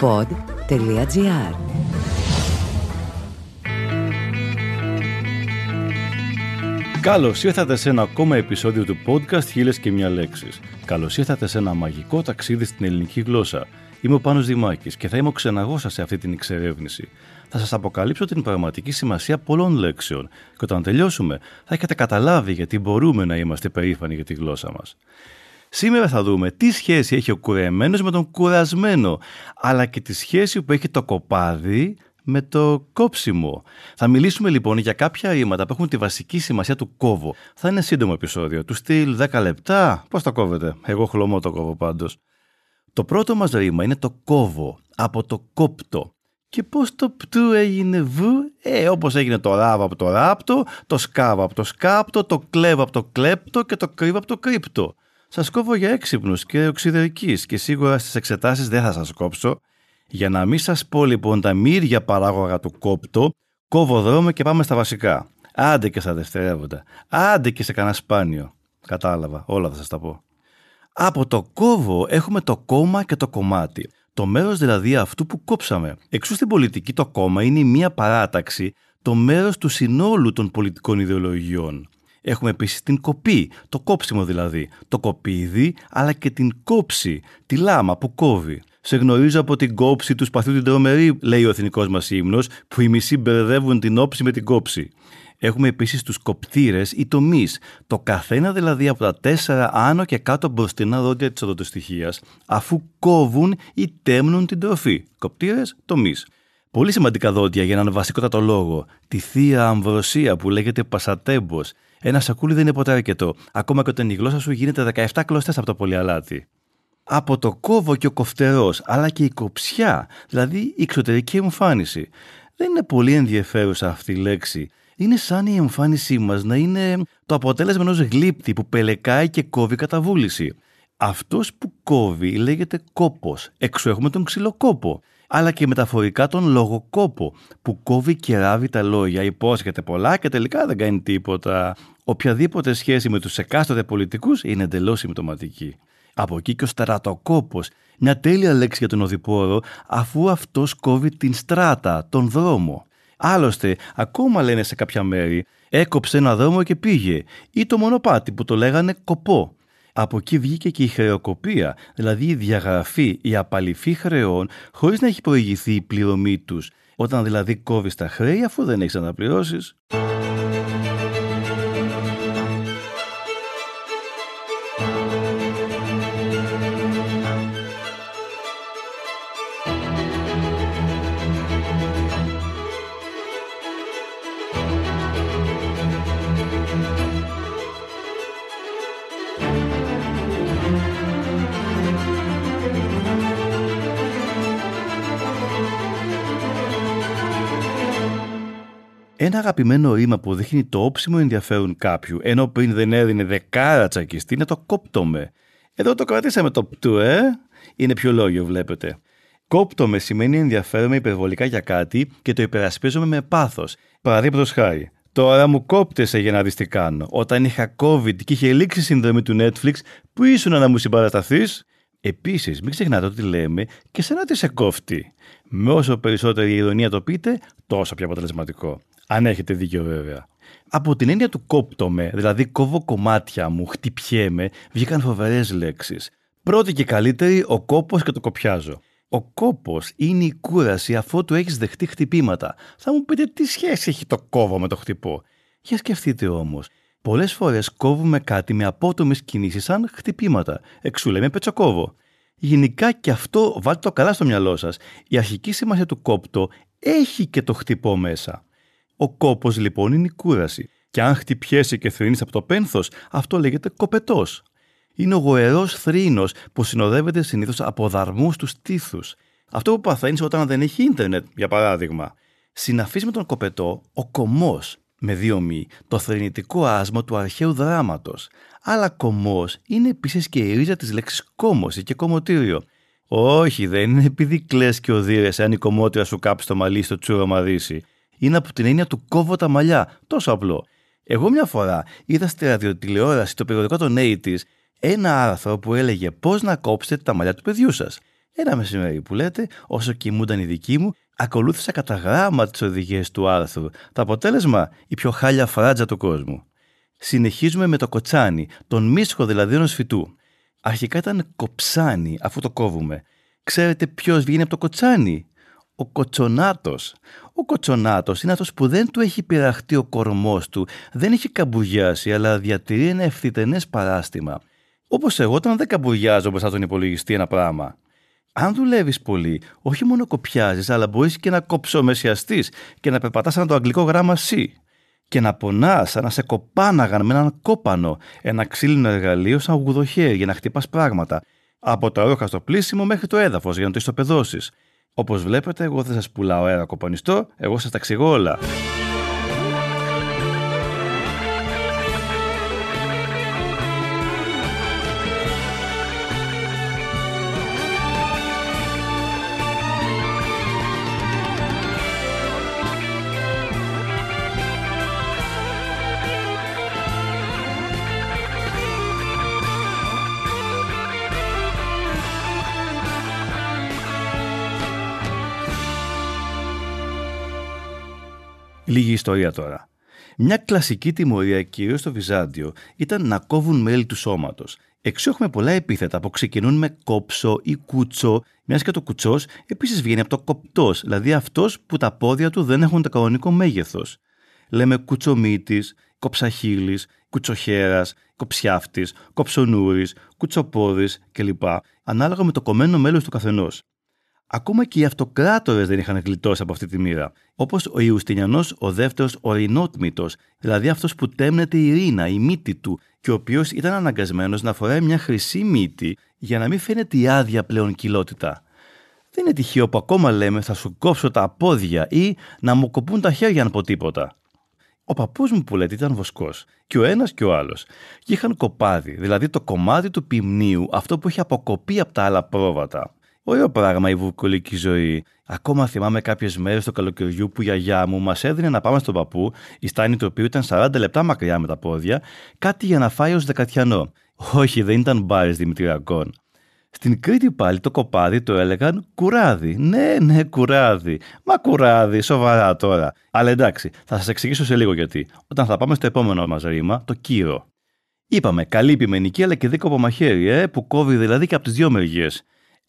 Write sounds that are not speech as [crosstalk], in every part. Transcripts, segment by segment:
pod.gr Καλώς ήρθατε σε ένα ακόμα επεισόδιο του podcast Χίλε και μια λέξη. Καλώς ήρθατε σε ένα μαγικό ταξίδι στην ελληνική γλώσσα. Είμαι ο Πάνος Δημάκης και θα είμαι ο ξεναγός σας σε αυτή την εξερεύνηση. Θα σας αποκαλύψω την πραγματική σημασία πολλών λέξεων και όταν τελειώσουμε θα έχετε καταλάβει γιατί μπορούμε να είμαστε περήφανοι για τη γλώσσα μας. Σήμερα θα δούμε τι σχέση έχει ο κουρεμένος με τον κουρασμένο, αλλά και τη σχέση που έχει το κοπάδι με το κόψιμο. Θα μιλήσουμε λοιπόν για κάποια ρήματα που έχουν τη βασική σημασία του κόβω. Θα είναι σύντομο επεισόδιο, του στυλ 10 λεπτά; Πώς τα κόβετε, εγώ χλωμό το κόβω πάντως. Το πρώτο μας ρήμα είναι το κόβω, από το κόπτο. Και πώς το πτού έγινε βου, ε, όπως έγινε το ράβο από το ράπτο, το σκάβο από το σκάπτο, το κλέβο από το κλέπτο και το κρύβο από το κρύπτο. Σας κόβω για έξυπνους και οξυδερκείς και σίγουρα στις εξετάσεις δεν θα σας κόψω. Για να μην σας πω λοιπόν τα μύρια παράγωγα του κόπτο, κόβω δρόμο και πάμε στα βασικά. Άντε και στα δευτερεύοντα. Άντε και σε κανένα σπάνιο. Κατάλαβα, όλα θα σας τα πω. Από το κόβο έχουμε το κόμμα και το κομμάτι. Το μέρος δηλαδή αυτού που κόψαμε. Εξού στην πολιτική το κόμμα είναι μία παράταξη, το μέρος του συνόλου των πολιτικών ιδεολογιών. Έχουμε επίσης την κοπή, το κόψιμο δηλαδή, το κοπίδι, αλλά και την κόψη, τη λάμα που κόβει. Σε γνωρίζω από την κόψη του σπαθιού την τρομερή, λέει ο εθνικός μας ύμνος, που οι μισοί μπερδεύουν την όψη με την κόψη. Έχουμε επίσης τους κοπτήρες ή τομείς, το καθένα δηλαδή από τα τέσσερα άνω και κάτω μπροστινά δόντια της οδοντοστοιχία, αφού κόβουν ή τέμνουν την τροφή. Κοπτήρες, τομείς. Πολύ σημαντικά δόντια για έναν βασικότατο λόγο. Τη θεία αμβροσία που λέγεται πασατέμπος, ένα σακούλι δεν είναι ποτέ αρκετό, ακόμα και όταν η γλώσσα σου γίνεται 17 κλωστές από το πολυαλάτι. Από το κόβο και ο κοφτερός, αλλά και η κοψιά, δηλαδή η εξωτερική εμφάνιση. Δεν είναι πολύ ενδιαφέρουσα αυτή η λέξη. Είναι σαν η εμφάνισή μας να είναι το αποτέλεσμα ενός γλύπτη που πελεκάει και κόβει κατά βούληση. Αυτός που κόβει λέγεται κόπος. Έξω έχουμε τον ξυλοκόπο αλλά και μεταφορικά τον λογοκόπο που κόβει και ράβει τα λόγια, υπόσχεται πολλά και τελικά δεν κάνει τίποτα. Οποιαδήποτε σχέση με τους εκάστοτε πολιτικούς είναι εντελώς συμπτωματική. Από εκεί και ο στρατοκόπος, μια τέλεια λέξη για τον οδηπόρο, αφού αυτός κόβει την στράτα, τον δρόμο. Άλλωστε, ακόμα λένε σε κάποια μέρη, έκοψε ένα δρόμο και πήγε, ή το μονοπάτι που το λέγανε κοπό. Από εκεί βγήκε και η χρεοκοπία, δηλαδή η διαγραφή, η απαλυφή χρεών χωρίς να έχει προηγηθεί η πληρωμή τους. Όταν δηλαδή κόβεις τα χρέη αφού δεν έχεις αναπληρώσεις. Ένα αγαπημένο ρήμα που δείχνει το όψιμο ενδιαφέρον κάποιου, ενώ πριν δεν έδινε δεκάρα τσακιστή, είναι το κόπτομε. Εδώ το κρατήσαμε το πτου, ε. Είναι πιο λόγιο, βλέπετε. Κόπτομε σημαίνει ενδιαφέρομαι υπερβολικά για κάτι και το υπερασπίζομαι με πάθος. Παραδείγματος χάρη. Τώρα μου κόπτεσαι για να δεις τι κάνω. Όταν είχα COVID και είχε λήξει η συνδρομή του Netflix, που ήσουν να μου συμπαρασταθεί. Επίσης, μην ξεχνάτε ότι λέμε και σε να τι σε κόφτει. Με όσο περισσότερη ηρωνία το πείτε, τόσο πιο αποτελεσματικό. Αν έχετε δίκιο βέβαια. Από την έννοια του κόπτομαι, δηλαδή κόβω κομμάτια μου, χτυπιέμαι, βγήκαν φοβερές λέξεις. Πρώτη και καλύτερη, ο κόπος και το κοπιάζω. Ο κόπος είναι η κούραση αφού του έχεις δεχτεί χτυπήματα. Θα μου πείτε τι σχέση έχει το κόβω με το χτυπώ. Για σκεφτείτε όμως. Πολλές φορές κόβουμε κάτι με απότομες κινήσεις σαν χτυπήματα. Εξού λέμε πετσοκόβω. Γενικά και αυτό βάλτε το καλά στο μυαλό σας. Η αρχική σημασία του κόπτο έχει και το χτυπώ μέσα. Ο κόπος λοιπόν είναι η κούραση. Και αν χτυπιέσαι και θρύνεις από το πένθος, αυτό λέγεται κοπετός. Είναι ο γοερός θρήνος που συνοδεύεται συνήθως από δαρμούς του στήθους. Αυτό που παθαίνεις όταν δεν έχει ίντερνετ, για παράδειγμα. Συναφής με τον κοπετό, ο κομμός, με δύο μη, το θρηνητικό άσμα του αρχαίου δράματος. Αλλά κομμός είναι επίσης και η ρίζα της λέξης κόμωση και κομμωτήριο. Όχι, δεν είναι επειδή κλε και οδύρε αν η κομμότρια σου κάψει το μαλλί στο τσούρο μαδίσει είναι από την έννοια του κόβω τα μαλλιά. Τόσο απλό. Εγώ μια φορά είδα στη ραδιοτηλεόραση το περιοδικό των 80's ένα άρθρο που έλεγε πώς να κόψετε τα μαλλιά του παιδιού σας. Ένα μεσημέρι που λέτε, όσο κοιμούνταν οι δικοί μου, ακολούθησα κατά γράμμα τις οδηγίες του άρθρου. Το αποτέλεσμα, η πιο χάλια φράτζα του κόσμου. Συνεχίζουμε με το κοτσάνι, τον μίσχο δηλαδή ενός φυτού. Αρχικά ήταν κοψάνι, αφού το κόβουμε. Ξέρετε ποιος βγαίνει από το κοτσάνι; Ο κοτσονάτος. Ο κοτσονάτος είναι αυτός που δεν του έχει πειραχτεί ο κορμός του, δεν έχει καμπουδιάσει, αλλά διατηρεί ένα ευθυτενές παράστημα. Όπως εγώ όταν δεν καμπουδιάζω μπροστά τον υπολογιστή ένα πράγμα. Αν δουλεύεις πολύ, όχι μόνο κοπιάζεις, αλλά μπορείς και να κοψομεσιαστείς και να περπατάς σαν το αγγλικό γράμμα C. Και να πονάς, σαν να σε κοπάναγαν με έναν κόπανο, ένα ξύλινο εργαλείο σαν γουδοχέρι για να χτυπάς πράγματα. Από τα ρόχα στο πλήσιμο μέχρι το έδαφος για να το ιστοπεδώσεις. Όπως βλέπετε, εγώ δεν σας πουλάω ένα κοπανιστό, εγώ σας τα εξηγώ όλα. Λίγη ιστορία τώρα. Μια κλασική τιμωρία, κυρίως στο Βυζάντιο, ήταν να κόβουν μέλη του σώματος. Εξού έχουμε πολλά επίθετα που ξεκινούν με κόψο ή κούτσο, μιας και το κουτσός επίσης βγαίνει από το κοπτός, δηλαδή αυτός που τα πόδια του δεν έχουν το κανονικό μέγεθος. Λέμε κουτσομίτη, κοψαχίλης, κουτσοχέρας, κοψιάφτης, κοψονούρης, κουτσοπόδης κλπ. ανάλογα με το κομμένο μέλος του καθενός. Ακόμα και οι αυτοκράτορες δεν είχαν γλιτώσει από αυτή τη μοίρα. Όπως ο Ιουστινιανός ο δεύτερος ορεινότμητο, δηλαδή αυτός που τέμνεται η ειρήνα, η μύτη του, και ο οποίος ήταν αναγκασμένος να φοράει μια χρυσή μύτη για να μην φαίνεται η άδεια πλέον κοιλότητα. Δεν είναι τυχαίο που ακόμα λέμε θα σου κόψω τα πόδια ή να μου κοπούν τα χέρια αν πω τίποτα. Ο παππούς μου που λέτε ήταν βοσκός, και ο ένας και ο άλλος. Και είχαν κοπάδι, δηλαδή το κομμάτι του ποιμνίου, αυτό που είχε αποκοπεί από τα άλλα πρόβατα. Ωραίο πράγμα η βουκολική ζωή. Ακόμα θυμάμαι κάποιες μέρες του καλοκαιριού που η γιαγιά μου μας έδινε να πάμε στον παππού, η στάνη του οποίου ήταν 40 λεπτά μακριά με τα πόδια, κάτι για να φάει ως δεκατιανό. Όχι, δεν ήταν μπάρες Δημητριακών. Στην Κρήτη πάλι το κοπάδι το έλεγαν κουράδι. Ναι, ναι, κουράδι. Μα κουράδι, σοβαρά τώρα. Αλλά εντάξει, θα σας εξηγήσω σε λίγο γιατί. Όταν θα πάμε στο επόμενο μας ρήμα, το κύρο. Είπαμε, καλή επιμενική αλλά και δίκοπο μαχαίρι, ε, που κόβει δηλαδή και από τις δύο μεριές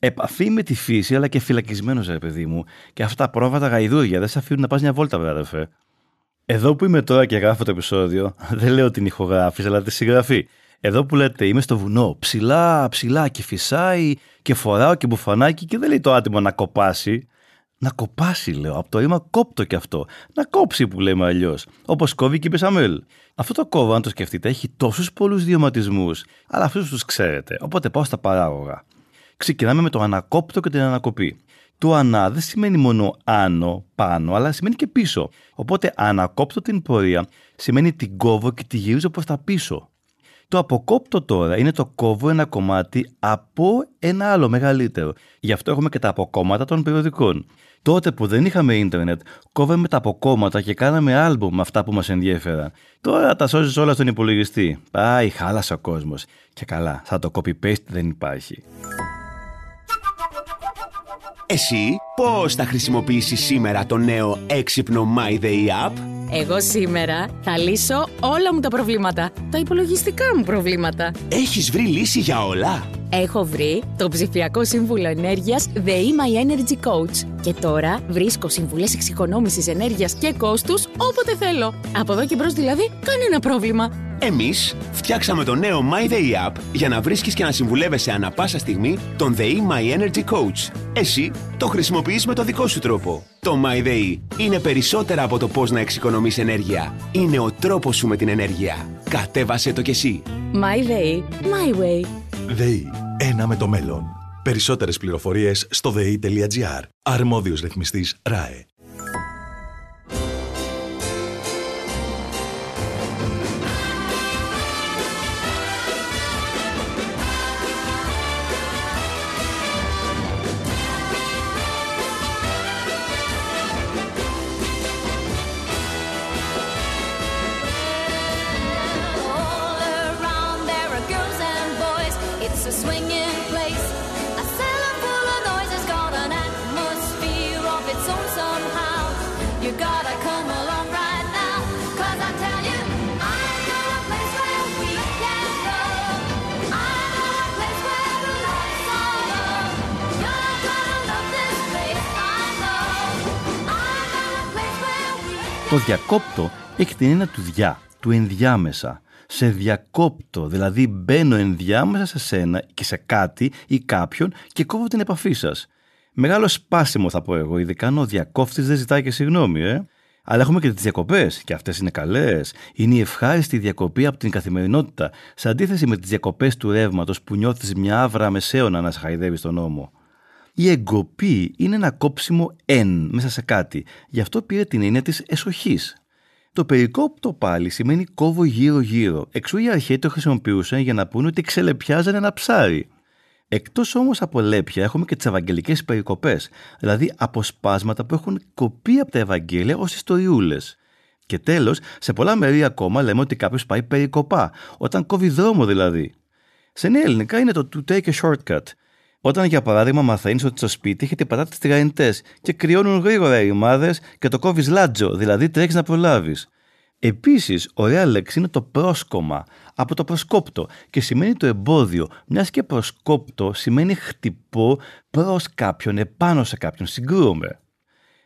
επαφή με τη φύση, αλλά και φυλακισμένος, ρε παιδί μου. Και αυτά τα πρόβατα γαϊδούρια δεν σε αφήνουν να πας μια βόλτα, βέβαια, αδερφέ. Εδώ που είμαι τώρα και γράφω το επεισόδιο, [laughs] δεν λέω την ηχογράφηση, αλλά τη συγγραφή. Εδώ που λέτε είμαι στο βουνό, ψηλά, ψηλά και φυσάει και φοράω και μπουφανάκι και δεν λέει το άτιμο να κοπάσει. Να κοπάσει, λέω. Από το ρήμα κόπτω κι αυτό. Να κόψει που λέμε αλλιώς. Όπως κόβει και η Μπεσαμέλ. Αυτό το κόβω, αν το σκεφτείτε, έχει τόσους πολλούς διωματισμούς. Αλλά αυτούς τους ξέρετε. Οπότε πάω στα παράγωγα ξεκινάμε με το ανακόπτο και την ανακοπή. Το ανά δεν σημαίνει μόνο άνω, πάνω, αλλά σημαίνει και πίσω. Οπότε ανακόπτω την πορεία σημαίνει την κόβω και τη γυρίζω προς τα πίσω. Το αποκόπτω τώρα είναι το κόβω ένα κομμάτι από ένα άλλο μεγαλύτερο. Γι' αυτό έχουμε και τα αποκόμματα των περιοδικών. Τότε που δεν είχαμε ίντερνετ, κόβαμε τα αποκόμματα και κάναμε άλμπουμ με αυτά που μας ενδιέφεραν. Τώρα τα σώζεις όλα στον υπολογιστή. Πάει, χάλασε ο κόσμος. Και καλά, θα το copy-paste δεν υπάρχει. Εσύ πώς θα χρησιμοποιήσεις σήμερα το νέο έξυπνο My Day App? Εγώ σήμερα θα λύσω όλα μου τα προβλήματα, τα υπολογιστικά μου προβλήματα. Έχεις βρει λύση για όλα; Έχω βρει το ψηφιακό σύμβουλο ενέργειας The My Energy Coach και τώρα βρίσκω συμβουλές εξοικονόμησης ενέργειας και κόστους όποτε θέλω. Από εδώ και μπρος δηλαδή κανένα πρόβλημα. Εμείς φτιάξαμε το νέο My Day App για να βρίσκεις και να συμβουλεύεσαι ανα πάσα στιγμή τον The My Energy Coach. Εσύ το χρησιμοποιείς με το δικό σου τρόπο. Το My Day είναι περισσότερα από το πώς να εξοικονομείς ενέργεια. Είναι ο τρόπος σου με την ενέργεια. Κατέβασέ το κι εσύ. My Day, my way. ΔΕΗ. Ένα με το μέλλον. Περισσότερες πληροφορίες στο ΔΕΗ.gr. Αρμόδιος ρυθμιστής ΡΑΕ. Το διακόπτο έχει την του διά, του ενδιάμεσα, σε διακόπτω, δηλαδή μπαίνω ενδιάμεσα σε σένα και σε κάτι ή κάποιον και κόβω την επαφή σας. Μεγάλο σπάσιμο θα πω εγώ, ειδικά αν ο διακόφτη δεν ζητάει και συγγνώμη, ε. Αλλά έχουμε και τις διακοπές, και αυτές είναι καλές. Είναι η ευχάριστη διακοπή από την καθημερινότητα, σε αντίθεση με τις διακοπές του ρεύματος που νιώθεις μια άβρα μεσαίωνα να σε χαϊδεύει στον νόμο. Η εγκοπή είναι ένα κόψιμο εν μέσα σε κάτι, γι' αυτό πήρε την έννοια της εσοχής. Το περικόπτο πάλι σημαίνει κόβω γύρω-γύρω. Εξού οι αρχαίοι το χρησιμοποιούσαν για να πούνε ότι ξελεπιάζανε ένα ψάρι. Εκτός όμως από λέπια, έχουμε και τις Ευαγγελικές περικοπές, δηλαδή αποσπάσματα που έχουν κοπεί από τα Ευαγγέλια ως ιστοριούλες. Και τέλος, σε πολλά μέρη ακόμα λέμε ότι κάποιος πάει περικοπά, όταν κόβει δρόμο δηλαδή. Σε νέα ελληνικά είναι το to take a shortcut. Όταν για παράδειγμα μαθαίνεις ότι στο σπίτι έχετε πατάτες τηγανιτές και κρυώνουν γρήγορα οι μάδε και το κόβεις λάτζο, δηλαδή τρέχεις να προλάβεις. Επίσης, ωραία λέξη είναι το πρόσκομα, από το προσκόπτο και σημαίνει το εμπόδιο, μιας και προσκόπτο σημαίνει χτυπώ προς κάποιον, επάνω σε κάποιον, συγκρούομαι.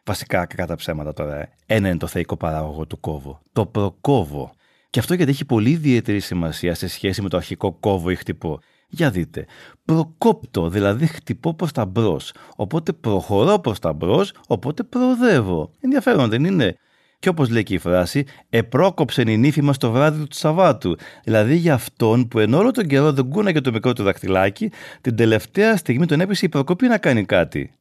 Βασικά, κατά τα ψέματα τώρα, ε. ένα είναι το θεϊκό παράγωγο του κόβω. Το προκόβω. Και αυτό γιατί έχει πολύ ιδιαίτερη σημασία σε σχέση με το αρχικό κόβω ή χτυπώ. Για δείτε, προκόπτω, δηλαδή χτυπώ προς τα μπρος, οπότε προχωρώ προς τα μπρος, οπότε προοδεύω. Ενδιαφέρον δεν είναι; Και όπως λέει και η φράση, επρόκοψε η νύφη μας το βράδυ του Σαββάτου. Δηλαδή για αυτόν που εν όλο τον καιρό δεν κούναγε το μικρό του δαχτυλάκι, την τελευταία στιγμή τον έπεσε η προκοπή να κάνει κάτι.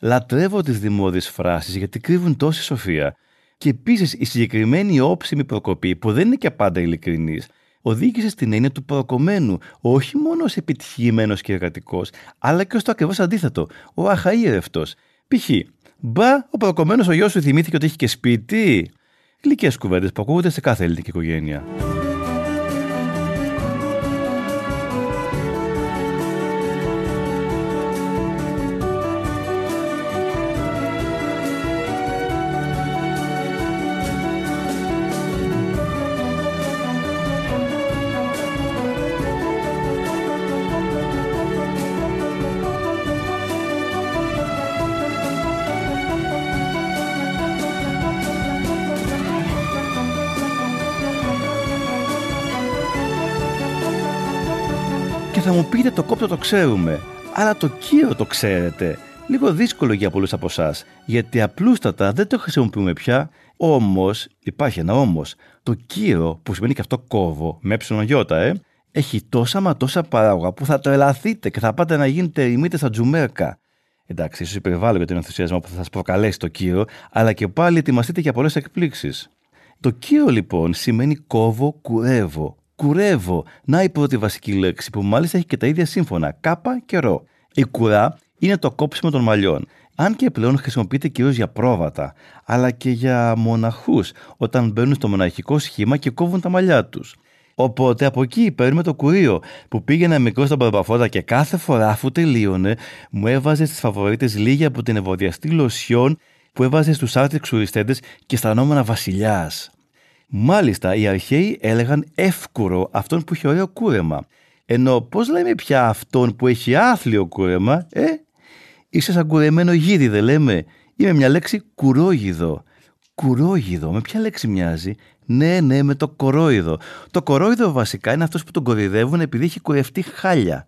Λατρεύω τις δημόδιες φράσεις γιατί κρύβουν τόση σοφία. Και επίσης η συγκεκριμένη όψιμη προκοπή, που δεν είναι και πάντα ειλικρινής, οδήγησε στην έννοια του προκομμένου, όχι μόνο ως επιτυχημένος και εργατικός, αλλά και ως το ακριβώς αντίθετο, ο αχαήρευτο. Π.χ. Μπα, ο προκομμένο ο γιος σου θυμήθηκε ότι έχει και σπίτι. Γλυκές κουβέντες που ακούγονται σε κάθε ελληνική οικογένεια. Θα μου πείτε το κόπτο το ξέρουμε, αλλά το κύριο το ξέρετε. Λίγο δύσκολο για πολλούς από εσάς, γιατί απλούστατα δεν το χρησιμοποιούμε πια. Όμως, υπάρχει ένα όμως. Το κύριο, που σημαίνει και αυτό κόβο, με γιώτα, ε, έχει τόσα μα τόσα παράγωγα που θα τρελαθείτε και θα πάτε να γίνετε ημίτε στα τζουμέρκα. Εντάξει, ίσως υπερβάλλω για τον ενθουσιασμό που θα σας προκαλέσει το κύριο, αλλά και πάλι ετοιμαστείτε για πολλές εκπλήξεις. Το κύριο λοιπόν σημαίνει κόβω, κουρεύω, κουρεύω. Να η πρώτη βασική λέξη που μάλιστα έχει και τα ίδια σύμφωνα. Κάπα και ρο. Η κουρά είναι το κόψιμο των μαλλιών. Αν και πλέον χρησιμοποιείται κυρίως για πρόβατα, αλλά και για μοναχούς όταν μπαίνουν στο μοναχικό σχήμα και κόβουν τα μαλλιά τους. Οπότε από εκεί παίρνουμε το κουρίο που πήγαινα μικρό στα μπαρμπαφώτα και κάθε φορά αφού τελείωνε μου έβαζε στις φαβορίτες λίγη από την ευωδιαστή λοσιόν που έβαζε στους άρτιξου ξουριστέντες και αισθανόμουν βασιλιάς. Μάλιστα, οι αρχαίοι έλεγαν εύκουρο αυτόν που έχει ωραίο κούρεμα. Ενώ πώς λέμε πια αυτόν που έχει άθλιο κούρεμα, ε, είσαι σαν κουρεμένο γίδι, δεν λέμε; Ή με μια λέξη κουρόγιδο. Κουρόγιδο, με ποια λέξη μοιάζει; Ναι, ναι, με το κορόιδο. Το κορόιδο βασικά είναι αυτός που τον κορυδεύουν επειδή έχει κουρευτεί χάλια.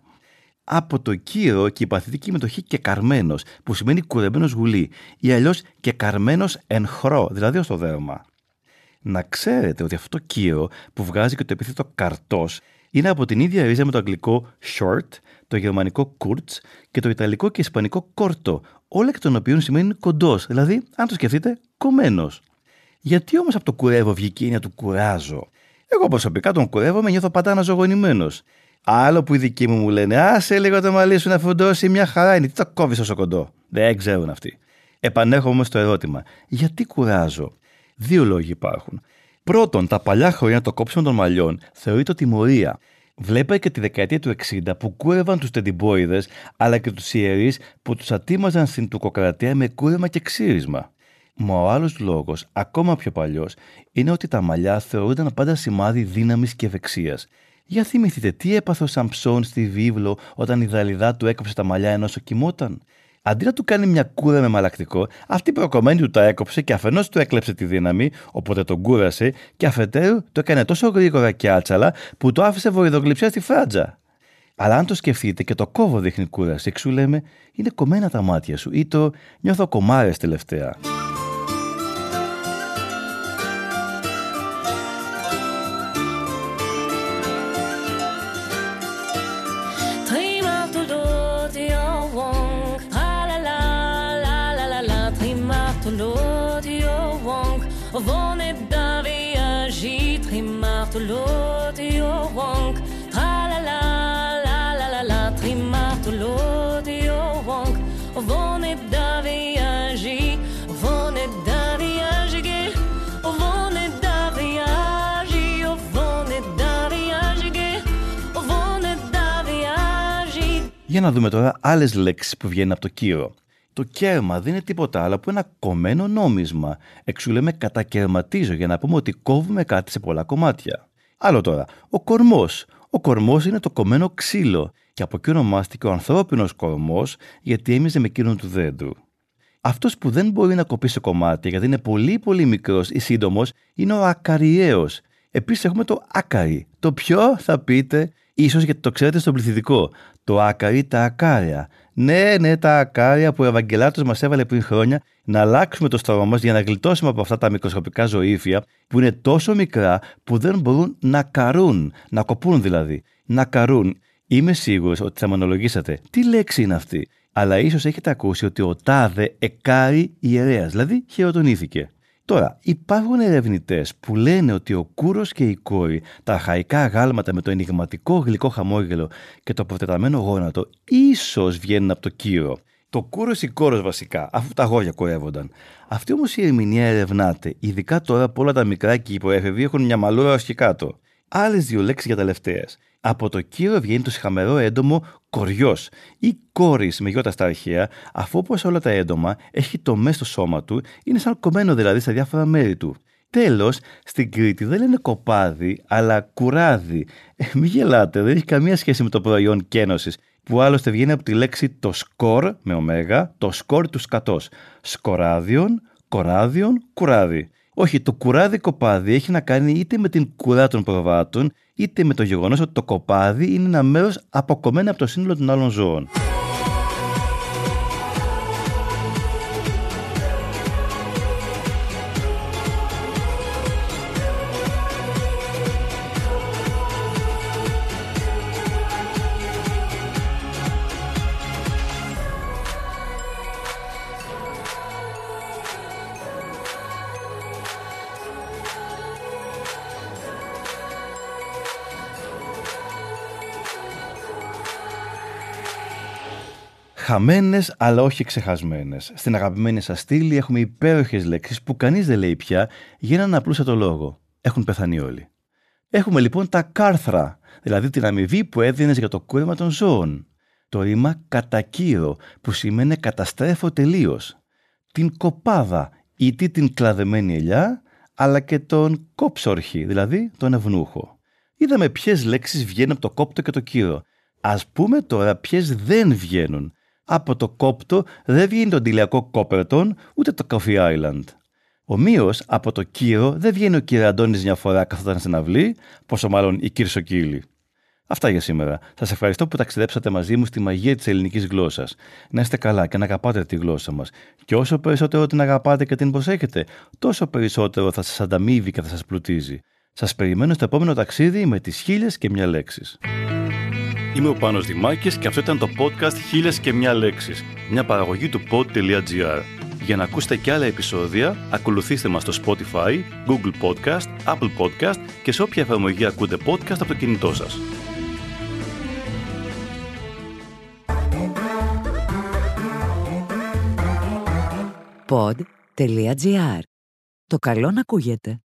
Από το κύρο και η παθητική μετοχή και καρμένος, που σημαίνει κουρεμένος γουλή, ή αλλιώς και καρμένος εν χρό, δηλαδή ως το δέρμα να ξέρετε ότι αυτό το κύρο που βγάζει και το επίθετο καρτός είναι από την ίδια ρίζα με το αγγλικό short, το γερμανικό kurz και το ιταλικό και ισπανικό corto, όλα εκ των οποίων σημαίνουν κοντός, δηλαδή, αν το σκεφτείτε, κομμένος. Γιατί όμως από το κουρεύω βγήκε η έννοια του κουράζω; Εγώ προσωπικά τον κουρεύω με νιώθω πάντα αναζωογονημένος. Άλλο που οι δικοί μου μου λένε Άσε λίγο το μαλλί σου να φουντώσει μια χαρά είναι. Τι το κόβεις τόσο κοντό; Δεν ξέρουν αυτοί. Επανέρχομαι όμως στο ερώτημα. Γιατί κουράζω; Δύο λόγοι υπάρχουν. Πρώτον, τα παλιά χρόνια το κόψιμο των μαλλιών θεωρείται τιμωρία. Βλέπετε και τη δεκαετία του 60 που κούρευαν τους τεντιμπόιδε αλλά και τους ιερείς που τους ατίμαζαν στην τουκοκρατία με κούρεμα και ξύρισμα. Μα ο άλλος λόγος, ακόμα πιο παλιός, είναι ότι τα μαλλιά θεωρούνταν πάντα σημάδι δύναμης και ευεξίας. Για θυμηθείτε τι έπαθε ο Σαμψόν στη βίβλο όταν η δαλιδά του έκοψε τα μαλλιά ενώ κοιμόταν. Αντί να του κάνει μια κούρα με μαλακτικό, αυτή η προκομμένη του τα έκοψε και αφενός του έκλεψε τη δύναμη, οπότε τον κούρασε, και αφετέρου το έκανε τόσο γρήγορα και άτσαλα που το άφησε βορειδογλυψία στη φράτζα. Αλλά αν το σκεφτείτε και το κόβο δείχνει κούραση, εξού λέμε είναι κομμένα τα μάτια σου ή το νιώθω κομμάρες τελευταία. Για να δούμε τώρα άλλες λέξεις που βγαίνουν από το κύρο. Το κέρμα δεν είναι τίποτα άλλο από ένα κομμένο νόμισμα. Εξού λέμε κατακαιρματίζω για να πούμε ότι κόβουμε κάτι σε πολλά κομμάτια. Άλλο τώρα, ο κορμός. Ο κορμός είναι το κομμένο ξύλο και από εκεί ονομάστηκε ο ανθρώπινος κορμός γιατί έμειζε με εκείνον του δέντρου. Αυτός που δεν μπορεί να κοπεί σε κομμάτια γιατί είναι πολύ πολύ μικρός ή σύντομος είναι ο ακαριαίο. Επίσης έχουμε το άκαρι. Το ποιο θα πείτε, ίσως γιατί το ξέρετε στο πληθυντικό. Το άκαρι, τα ακάρια. Ναι, ναι, τα ακάρια που ο Ευαγγελάτος μας έβαλε πριν χρόνια να αλλάξουμε το στόμα μας για να γλιτώσουμε από αυτά τα μικροσκοπικά ζωήφια που είναι τόσο μικρά που δεν μπορούν να καρούν, να κοπούν δηλαδή. Να καρούν. Είμαι σίγουρος ότι θα μονολογήσατε. Τι λέξη είναι αυτή; Αλλά ίσως έχετε ακούσει ότι ο τάδε εκάρι ιερέας, δηλαδή χειροτονήθηκε. Τώρα, υπάρχουν ερευνητές που λένε ότι ο κούρος και η κόρη, τα αρχαϊκά γάλματα με το ενηγματικό γλυκό χαμόγελο και το προτεταμένο γόνατο, ίσως βγαίνουν από το κύρο. Το κούρος ή κόρος βασικά, αφού τα γόρια κορεύονταν. Αυτή όμως η ερμηνεία ερευνάται, ειδικά τώρα που όλα τα μικρά και οι υποέφευγοι έχουν μια μαλούρα ω και κάτω. Άλλες δύο λέξεις για τελευταίες. Από το κύρο βγαίνει το συχαμερό έντομο κοριός ή κόρης με γιώτα στα αρχαία, αφού όπως όλα τα έντομα έχει το μέσα στο σώμα του, είναι σαν κομμένο δηλαδή στα διάφορα μέρη του. Τέλος, στην Κρήτη δεν λένε κοπάδι, αλλά κουράδι. Ε, μην γελάτε, δεν έχει καμία σχέση με το προϊόν κένωσης, που άλλωστε βγαίνει από τη λέξη το σκορ με ωμέγα, το σκορ του σκατός. Σκοράδιον, κοράδιον, κουράδι. Όχι, το κουράδι κοπάδι έχει να κάνει είτε με την κουρά των προβάτων, είτε με το γεγονός ότι το κοπάδι είναι ένα μέρος αποκομμένο από το σύνολο των άλλων ζώων. Χαμένες, αλλά όχι ξεχασμένες. Στην αγαπημένη σας στήλη έχουμε υπέροχες λέξεις που κανείς δεν λέει πια για έναν απλούστατο λόγο. Έχουν πεθανεί όλοι. Έχουμε λοιπόν τα κάρθρα, δηλαδή την αμοιβή που έδινες για το κούρεμα των ζώων. Το ρήμα κατακύρο, που σημαίνει καταστρέφω τελείως. Την κοπάδα, ή την κλαδεμένη ελιά, αλλά και τον κόψορχη, δηλαδή τον ευνούχο. Είδαμε ποιες λέξεις βγαίνουν από το κόπτο και το κύρο. Α πούμε τώρα ποιες δεν βγαίνουν από το κόπτο δεν βγαίνει το αντιλιακό Κόπερτον ούτε το Coffee Island. Ομοίω, από το κύρο δεν βγαίνει ο Αντώνης μια φορά καθόταν στην αυλή, πόσο μάλλον η Κύρσοκύλη. Αυτά για σήμερα. Σας ευχαριστώ που ταξιδέψατε μαζί μου στη μαγεία της ελληνικής γλώσσας. Να είστε καλά και να αγαπάτε τη γλώσσα μας. Και όσο περισσότερο την αγαπάτε και την προσέχετε, τόσο περισσότερο θα σας ανταμείβει και θα σας πλουτίζει. Σας περιμένω στο επόμενο ταξίδι με τις χίλιες και μια λέξεις. Είμαι ο Πάνος Δημάκης και αυτό ήταν το podcast «Χίλιες και μια λέξεις», μια παραγωγή του pod.gr. Για να ακούσετε και άλλα επεισόδια, ακολουθήστε μας στο Spotify, Google Podcast, Apple Podcast και σε όποια εφαρμογή ακούτε podcast από το κινητό σας. Pod.gr. Το καλό να ακούγεται.